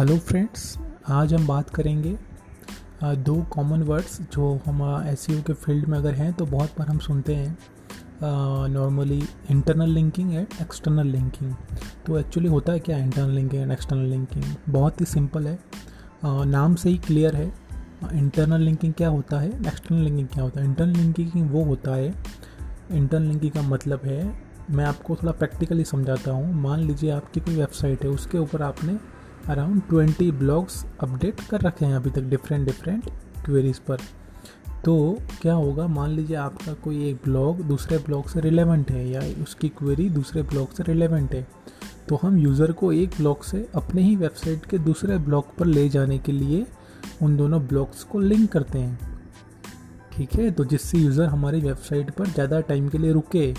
Hello friends, आज हम बात करेंगे दो कॉमन वर्ड्स जो हम एस के फ़ील्ड में अगर हैं तो बहुत बार हम सुनते हैं। Normally internal linking and external linking तो एक्चुअली होता है क्या internal linking and external linking बहुत ही सिंपल है। नाम से ही क्लियर है। इंटरनल लिंकिंग क्या होता है? एक्सटर्नल लिंकिंग क्या होता है? इंटरनल लिंकिंग वो होता है। इंटरनल लिंकिंग का मतलब है, मैं आपको थोड़ा प्रैक्टिकली समझाता हूँ। मान लीजिए आपकी कोई वेबसाइट है, उसके ऊपर आपने अराउंड ट्वेंटी ब्लॉग्स अपडेट कर रखे हैं अभी तक डिफरेंट डिफरेंट क्वेरीज पर। तो क्या होगा, मान लीजिए आपका कोई एक ब्लॉग दूसरे ब्लॉग से रिलेवेंट है या उसकी क्वेरी दूसरे ब्लॉग से रिलेवेंट है तो हम यूज़र को एक ब्लॉग से अपने ही वेबसाइट के दूसरे ब्लॉग पर ले जाने के लिए उन दोनों ब्लॉग्स को लिंक करते हैं। ठीक है? तो जिससे यूज़र हमारी वेबसाइट पर ज़्यादा टाइम के लिए रुके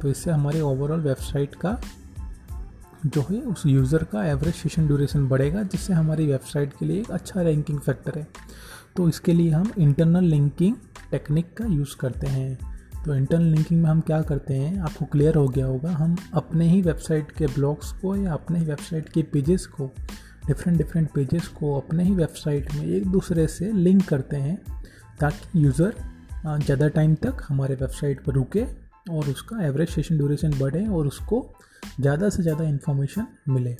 तो इससे हमारे ओवरऑल वेबसाइट का जो है उस यूज़र का एवरेज सेशन ड्यूरेशन बढ़ेगा, जिससे हमारी वेबसाइट के लिए एक अच्छा रैंकिंग फैक्टर है। तो इसके लिए हम इंटरनल लिंकिंग टेक्निक का यूज़ करते हैं। तो इंटरनल लिंकिंग में हम क्या करते हैं? आपको क्लियर हो गया होगा, हम अपने ही वेबसाइट के ब्लॉग्स को या अपने ही वेबसाइट के पेजेस को डिफरेंट डिफरेंट पेजेस को अपने ही वेबसाइट में एक दूसरे से लिंक करते हैं, ताकि यूज़र ज़्यादा टाइम तक हमारे वेबसाइट पर रुके और उसका एवरेज सेशन ड्यूरेशन बढ़े और उसको ज़्यादा से ज़्यादा इन्फॉर्मेशन मिले।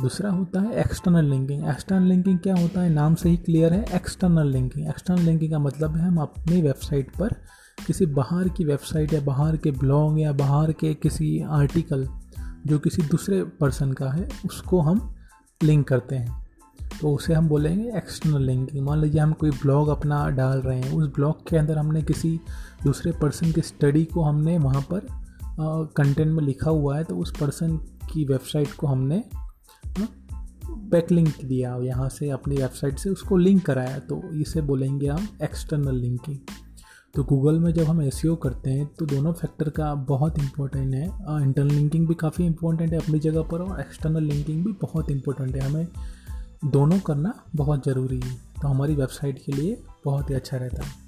दूसरा होता है एक्सटर्नल लिंकिंग एक्सटर्नल लिंकिंग क्या होता है? नाम से ही क्लियर है एक्सटर्नल लिंकिंग एक्सटर्नल लिंकिंग का मतलब है हम अपनी वेबसाइट पर किसी बाहर की वेबसाइट या बाहर के ब्लॉग या बाहर के किसी आर्टिकल जो किसी दूसरे पर्सन का है, उसको हम लिंक करते हैं। तो उसे हम बोलेंगे एक्सटर्नल लिंकिंग मान लीजिए हम कोई ब्लॉग अपना डाल रहे हैं, उस ब्लॉग के अंदर हमने किसी दूसरे पर्सन की स्टडी को हमने वहाँ पर कंटेंट में लिखा हुआ है तो उस पर्सन की वेबसाइट को हमने बैक लिंक दिया, यहाँ से अपनी वेबसाइट से उसको लिंक कराया तो इसे बोलेंगे हम एक्सटर्नल लिंकिंग तो गूगल में जब हम एस करते हैं तो दोनों फैक्टर का बहुत इंपॉर्टेंट है। इंटरनल लिंकिंग भी काफ़ी इंपॉर्टेंट है अपनी जगह पर और एक्सटर्नल लिंकिंग भी बहुत इंपॉर्टेंट है। हमें दोनों करना बहुत ज़रूरी है। तो हमारी वेबसाइट के लिए बहुत ही अच्छा रहता है।